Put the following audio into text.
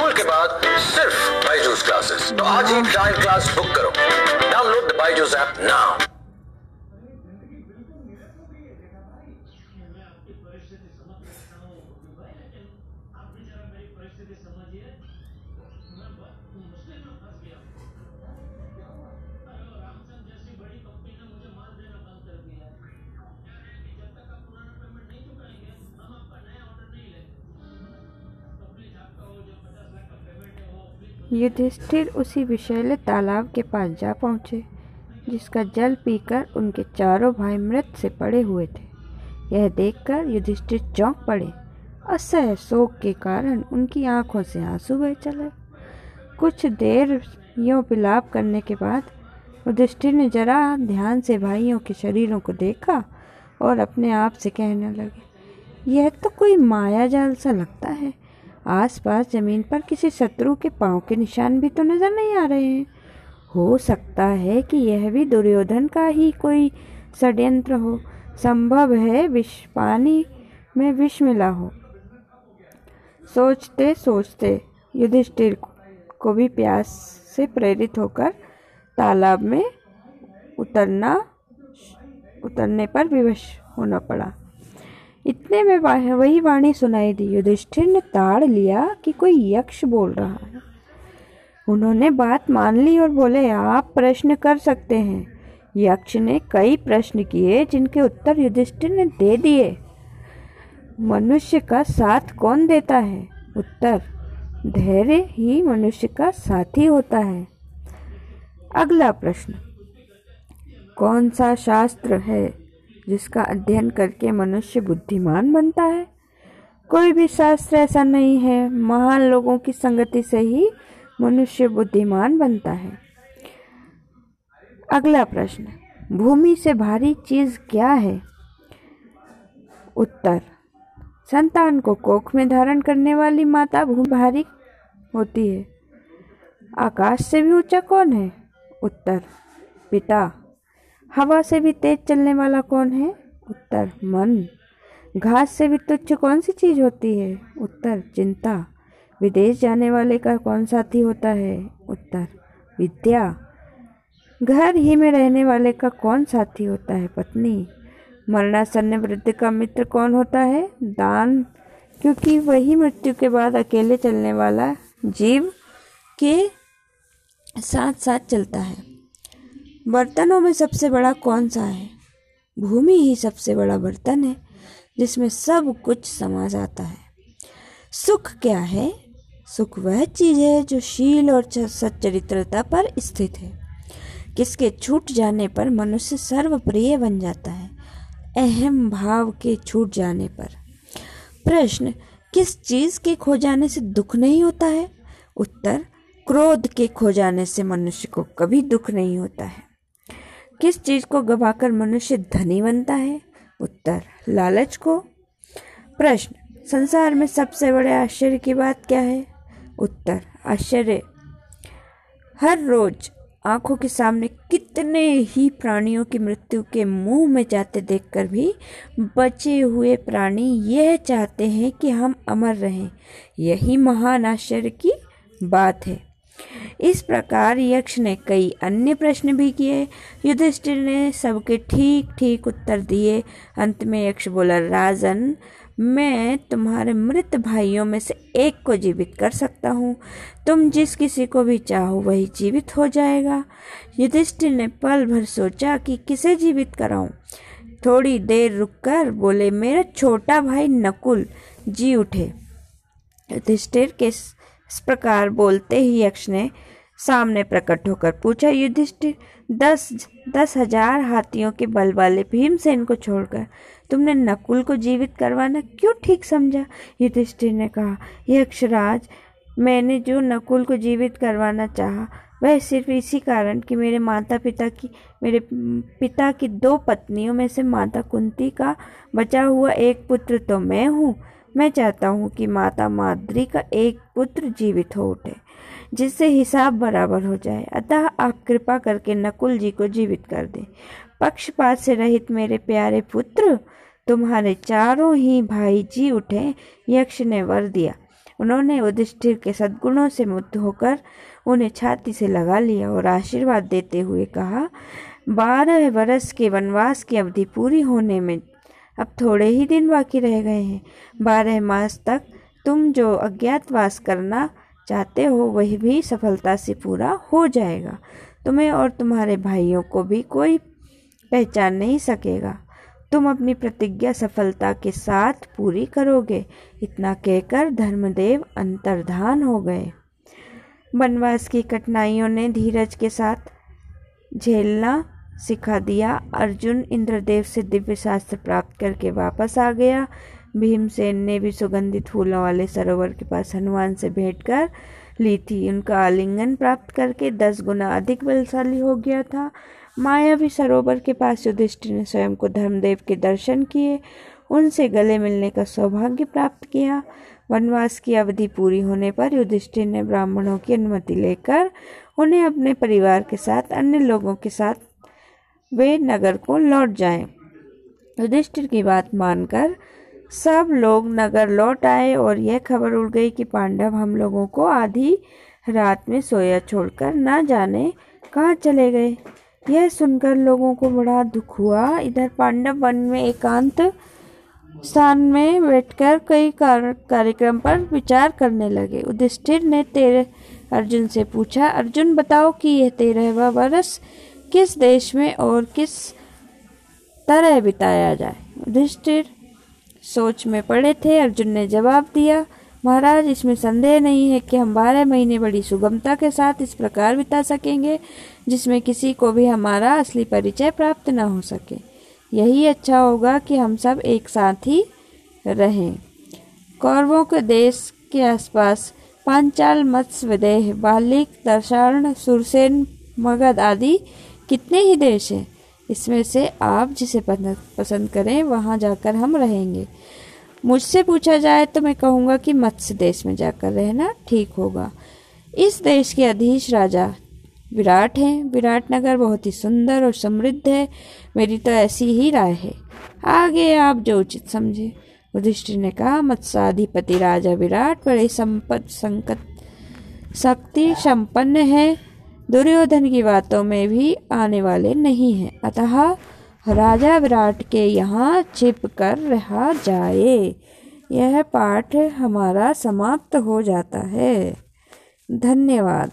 School के बाद सिर्फ़ बाईजूस क्लासेस तो आज ही ट्रायल क्लास बुक करो। Download the Byju's app now Yudhishthir उसी विषैले तालाब के पास जा पहुँचे, जिसका जल पीकर उनके चारों भाई मृत से पड़े हुए थे। यह देखकर युधिष्ठिर चौंक पड़े। असह शोक के कारण उनकी आँखों से आँसू बह चले। कुछ देर यों विलाप करने के बाद युधिष्ठिर ने जरा ध्यान से भाइयों के शरीरों को देखा और अपने आप से कहने लगे, यह तो कोई माया जाल सा लगता है। आसपास ज़मीन पर किसी शत्रु के पाँव के निशान भी तो नज़र नहीं आ रहे हैं। हो सकता है कि यह भी दुर्योधन का ही कोई षड्यंत्र हो। संभव है विष पानी में विष मिला हो। सोचते सोचते युधिष्ठिर को भी प्यास से प्रेरित होकर तालाब में उतरना, उतरने पर विवश होना पड़ा। इतने में वही वाणी सुनाई दी। युधिष्ठिर ने ताड़ लिया कि कोई यक्ष बोल रहा है। उन्होंने बात मान ली और बोले, आप प्रश्न कर सकते हैं। यक्ष ने कई प्रश्न किए जिनके उत्तर युधिष्ठिर ने दे दिए। मनुष्य का साथ कौन देता है? उत्तर, धैर्य ही मनुष्य का साथी होता है। अगला प्रश्न, कौन सा शास्त्र है जिसका अध्ययन करके मनुष्य बुद्धिमान बनता है। कोई भी शास्त्र ऐसा नहीं है। महान लोगों की संगति से ही मनुष्य बुद्धिमान बनता है। अगला प्रश्न, भूमि से भारी चीज़ क्या है? उत्तर, संतान को कोख में धारण करने वाली माता भूमि भारी होती है। आकाश से भी ऊँचा कौन है? उत्तर, पिता। हवा से भी तेज चलने वाला कौन है? उत्तर, मन। घास से भी तुच्छ कौन सी चीज़ होती है? उत्तर, चिंता। विदेश जाने वाले का कौन साथी होता है? उत्तर, विद्या। घर ही में रहने वाले का कौन साथी होता है? पत्नी। मरणासन्न वृद्ध का मित्र कौन होता है? दान। क्योंकि वही मृत्यु के बाद अकेले चलने वाला जीव के साथ साथ चलता है। बर्तनों में सबसे बड़ा कौन सा है? भूमि ही सबसे बड़ा बर्तन है, जिसमें सब कुछ समा जाता है। सुख क्या है? सुख वह चीज़ है जो शील और सच्चरित्रता पर स्थित है। किसके छूट जाने पर मनुष्य सर्वप्रिय बन जाता है? अहम भाव के छूट जाने पर। प्रश्न, किस चीज़ के खो जाने से दुख नहीं होता है? उत्तर, क्रोध के खो जाने से मनुष्य को कभी दुख नहीं होता है। किस चीज़ को गवाकर मनुष्य धनी बनता है? उत्तर, लालच को। प्रश्न, संसार में सबसे बड़े आश्चर्य की बात क्या है? उत्तर, आश्चर्य। हर रोज आँखों के सामने कितने ही प्राणियों की मृत्यु के मुँह में जाते देखकर भी बचे हुए प्राणी यह चाहते हैं कि हम अमर रहें। यही महान आश्चर्य की बात है। इस प्रकार यक्ष ने कई अन्य प्रश्न भी किए। युधिष्ठिर ने सबके ठीक ठीक उत्तर दिए। अंत में यक्ष बोला, राजन, मैं तुम्हारे मृत भाइयों में से एक को जीवित कर सकता हूँ। तुम जिस किसी को भी चाहो वही जीवित हो जाएगा। युधिष्ठिर ने पल भर सोचा कि किसे जीवित कराऊं। थोड़ी देर रुककर बोले, मेरा छोटा भाई नकुल, जी उठे। युधिष्ठिर के इस प्रकार बोलते ही यक्ष ने सामने प्रकट होकर पूछा, युधिष्ठिर, दस दस हज़ार हाथियों के बल वाले भीमसेन को छोड़कर तुमने नकुल को जीवित करवाना क्यों ठीक समझा? युधिष्ठिर ने कहा, यक्षराज, मैंने जो नकुल को जीवित करवाना चाहा, वह सिर्फ़ इसी कारण कि मेरे माता पिता की, मेरे पिता की दो पत्नियों में से माता कुंती का बचा हुआ एक पुत्र तो मैं हूँ। मैं चाहता हूँ कि माता माद्री का एक पुत्र जीवित हो उठे, जिससे हिसाब बराबर हो जाए। अतः आप कृपा करके नकुल जी को जीवित कर दें। पक्षपात से रहित मेरे प्यारे पुत्र, तुम्हारे चारों ही भाई जी उठे, यक्ष ने वर दिया। उन्होंने युधिष्ठिर के सद्गुणों से मुग्ध होकर उन्हें छाती से लगा लिया और आशीर्वाद देते हुए कहा, बारह वर्ष के वनवास की अवधि पूरी होने में अब थोड़े ही दिन बाकी रह गए हैं। बारह मास तक तुम जो अज्ञातवास करना चाहते हो, वही भी सफलता से पूरा हो जाएगा। तुम्हें और तुम्हारे भाइयों को भी कोई पहचान नहीं सकेगा। तुम अपनी प्रतिज्ञा सफलता के साथ पूरी करोगे। इतना कहकर धर्मदेव अंतर्धान हो गए। वनवास की कठिनाइयों ने धीरज के साथ झेलना सिखा दिया। अर्जुन इंद्रदेव से दिव्य शास्त्र प्राप्त करके वापस आ गया। भीमसेन ने भी सुगंधित फूलों वाले सरोवर के पास हनुमान से भेंट कर ली थी। उनका आलिंगन प्राप्त करके दस गुना अधिक बलशाली हो गया था। माया भी सरोवर के पास युधिष्ठिर ने स्वयं को धर्मदेव के दर्शन किए। उनसे गले मिलने का सौभाग्य प्राप्त किया। वनवास की अवधि पूरी होने पर युधिष्ठिर ने ब्राह्मणों की अनुमति लेकर उन्हें अपने परिवार के साथ अन्य लोगों के साथ वे नगर को लौट जाएँ। युधिष्ठिर की बात मानकर सब लोग नगर लौट आए और यह खबर उड़ गई कि पांडव हम लोगों को आधी रात में सोया छोड़कर न जाने कहाँ चले गए। यह सुनकर लोगों को बड़ा दुख हुआ। इधर पांडव वन में एकांत स्थान में बैठकर कई कार्यक्रम पर विचार करने लगे। युधिष्ठिर ने तेरे अर्जुन से पूछा, अर्जुन, बताओ कि यह तेरहवा वर्ष किस देश में और किस तरह बिताया जाए? युधिष्ठिर सोच में पड़े थे। अर्जुन ने जवाब दिया, महाराज, इसमें संदेह नहीं है कि हम बारह महीने बड़ी सुगमता के साथ इस प्रकार बिता सकेंगे, जिसमें किसी को भी हमारा असली परिचय प्राप्त न हो सके। यही अच्छा होगा कि हम सब एक साथ ही रहें। कौरवों के देश के आसपास पांचाल मत्स्य विदेह बालिक दर्शारण सुरसेन, मगध आदि कितने ही देश हैं, इसमें से आप जिसे पसंद करें, वहाँ जाकर हम रहेंगे। मुझसे पूछा जाए तो मैं कहूँगा कि मत्स्य देश में जाकर रहना ठीक होगा। इस देश के अधीश राजा विराट हैं। विराट नगर बहुत ही सुंदर और समृद्ध है। मेरी तो ऐसी ही राय है। आगे आप जो उचित समझे। युधिष्ठिर ने कहा, मत्स्याधिपति राजा विराट, बड़े संपत संकट शक्ति संपन्न है। दुर्योधन की बातों में भी आने वाले नहीं हैं। अतः राजा विराट के यहाँ छिप कर रहा जाए। यह पाठ हमारा समाप्त हो जाता है। धन्यवाद।